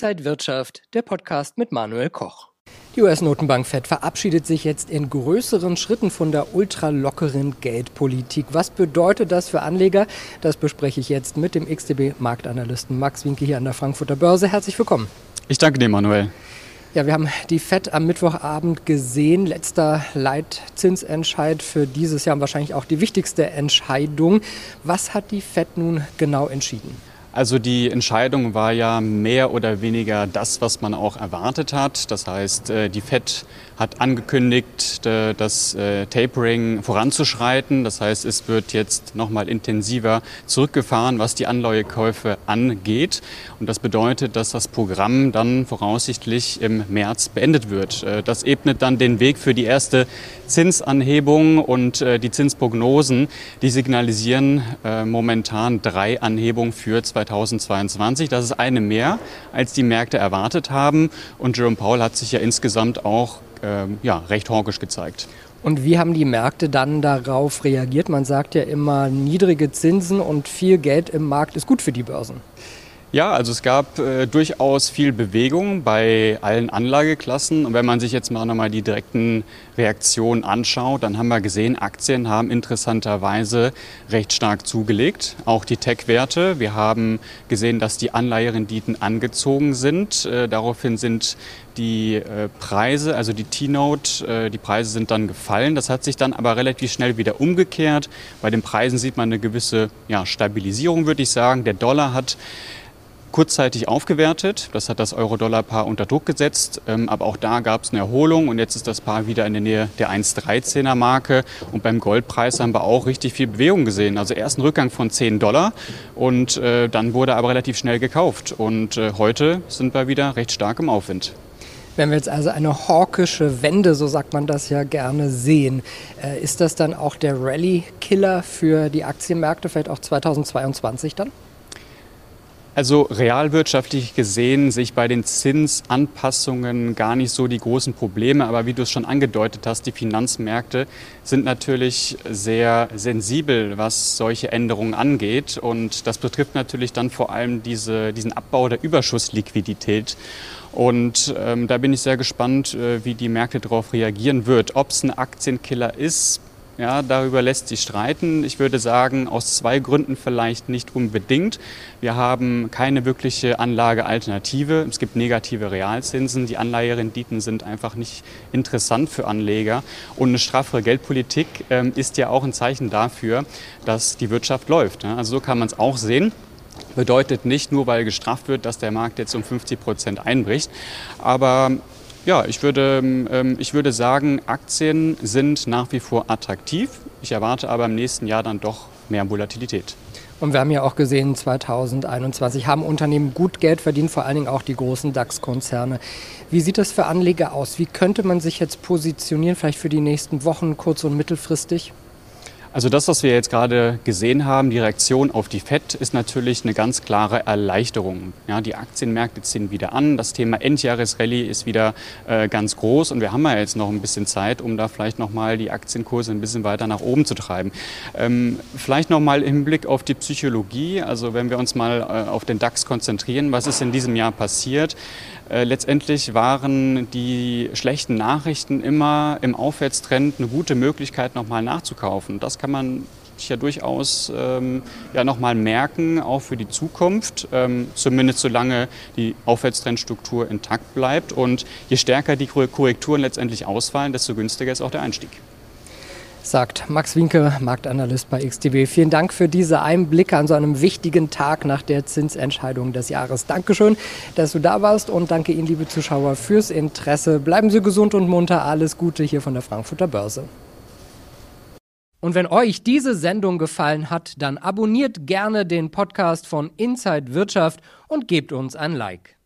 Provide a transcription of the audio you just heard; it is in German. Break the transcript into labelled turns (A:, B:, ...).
A: Inside Wirtschaft, der Podcast mit Manuel Koch. Die US-Notenbank Fed verabschiedet sich jetzt in größeren Schritten von der ultralockeren Geldpolitik. Was bedeutet das für Anleger? Das bespreche ich jetzt mit dem XTB-Marktanalysten Max Winke hier an der Frankfurter Börse. Herzlich willkommen.
B: Ich danke dir, Manuel.
A: Ja, wir haben die FED am Mittwochabend gesehen. Letzter Leitzinsentscheid für dieses Jahr und wahrscheinlich auch die wichtigste Entscheidung. Was hat die FED nun genau entschieden?
B: Also die Entscheidung war ja mehr oder weniger das, was man auch erwartet hat. Das heißt, äh, die Fed hat angekündigt, äh, das äh, Tapering voranzuschreiten. Das heißt, es wird jetzt noch mal intensiver zurückgefahren, was die Anleihekäufe angeht. Und das bedeutet, dass das Programm dann voraussichtlich im März beendet wird. Das ebnet dann den Weg für die erste Zinsanhebung und die Zinsprognosen, die signalisieren momentan drei Anhebungen für 2020. 2022. Das ist eine mehr, als die Märkte erwartet haben. Und Jerome Powell hat sich ja insgesamt auch ähm, ja, recht hawkisch gezeigt.
A: Und wie haben die Märkte dann darauf reagiert? Man sagt ja immer, niedrige Zinsen und viel Geld im Markt ist gut für die Börsen.
B: Ja, also es gab äh, durchaus viel Bewegung bei allen Anlageklassen. Und wenn man sich jetzt mal nochmal die direkten Reaktionen anschaut, dann haben wir gesehen, Aktien haben interessanterweise recht stark zugelegt. Auch die Tech-Werte. Wir haben gesehen, dass die Anleiherenditen angezogen sind. Äh, daraufhin sind die äh, Preise, also die T-Note, äh, die Preise sind dann gefallen. Das hat sich dann aber relativ schnell wieder umgekehrt. Bei den Preisen sieht man eine gewisse ja, Stabilisierung, würde ich sagen. Der Dollar hat kurzzeitig aufgewertet. Das hat das Euro-Dollar-Paar unter Druck gesetzt. Ähm, aber auch da gab es eine Erholung und jetzt ist das Paar wieder in der Nähe der 1,13er Marke. Und beim Goldpreis haben wir auch richtig viel Bewegung gesehen. Also erst ein Rückgang von 10 Dollar und äh, dann wurde aber relativ schnell gekauft. Und äh, heute sind wir wieder recht stark im Aufwind.
A: Wenn wir jetzt also eine hawkische Wende, so sagt man das ja gerne, sehen, äh, ist das dann auch der Rallye-Killer für die Aktienmärkte, vielleicht auch 2022 dann?
B: Also realwirtschaftlich gesehen sehe ich bei den Zinsanpassungen gar nicht so die großen Probleme. Aber wie du es schon angedeutet hast, die Finanzmärkte sind natürlich sehr sensibel, was solche Änderungen angeht. Und das betrifft natürlich dann vor allem diese, diesen Abbau der Überschussliquidität. Und ähm, da bin ich sehr gespannt, äh, wie die Märkte darauf reagieren wird. Ob es ein Aktienkiller ist, ja, darüber lässt sich streiten. Ich würde sagen, aus zwei Gründen vielleicht nicht unbedingt. Wir haben keine wirkliche Anlagealternative. Es gibt negative Realzinsen. Die Anleiherenditen sind einfach nicht interessant für Anleger. Und eine straffere Geldpolitik ähm, ist ja auch ein Zeichen dafür, dass die Wirtschaft läuft. Ja. Also so kann man es auch sehen bedeutet nicht nur, weil gestraft wird, dass der Markt jetzt um 50 Prozent einbricht. Aber ja, ich würde, ähm, ich würde sagen, Aktien sind nach wie vor attraktiv. Ich erwarte aber im nächsten Jahr dann doch mehr Volatilität.
A: Und wir haben ja auch gesehen, 2021 haben Unternehmen gut Geld verdient, vor allen Dingen auch die großen DAX-Konzerne. Wie sieht das für Anleger aus? Wie könnte man sich jetzt positionieren, vielleicht für die nächsten Wochen, kurz- und mittelfristig?
B: Also das, was wir jetzt gerade gesehen haben, die Reaktion auf die FED, ist natürlich eine ganz klare Erleichterung. Ja, die Aktienmärkte ziehen wieder an, das Thema Endjahresrallye ist wieder äh, ganz groß und wir haben ja jetzt noch ein bisschen Zeit, um da vielleicht nochmal die Aktienkurse ein bisschen weiter nach oben zu treiben. Ähm, vielleicht nochmal im Blick auf die Psychologie, also wenn wir uns mal äh, auf den DAX konzentrieren, was ist in diesem Jahr passiert? Äh, letztendlich waren die schlechten Nachrichten immer im Aufwärtstrend eine gute Möglichkeit, nochmal nachzukaufen. Das kann man sich ja durchaus ähm, ja nochmal merken, auch für die Zukunft, ähm, zumindest solange die Aufwärtstrendstruktur intakt bleibt. Und je stärker die Korrekturen letztendlich ausfallen, desto günstiger ist auch der Einstieg
A: sagt Max Winke, Marktanalyst bei XTB. Vielen Dank für diese Einblicke an so einem wichtigen Tag nach der Zinsentscheidung des Jahres. Dankeschön, dass du da warst und danke Ihnen, liebe Zuschauer, fürs Interesse. Bleiben Sie gesund und munter. Alles Gute hier von der Frankfurter Börse. Und wenn euch diese Sendung gefallen hat, dann abonniert gerne den Podcast von Inside Wirtschaft und gebt uns ein Like.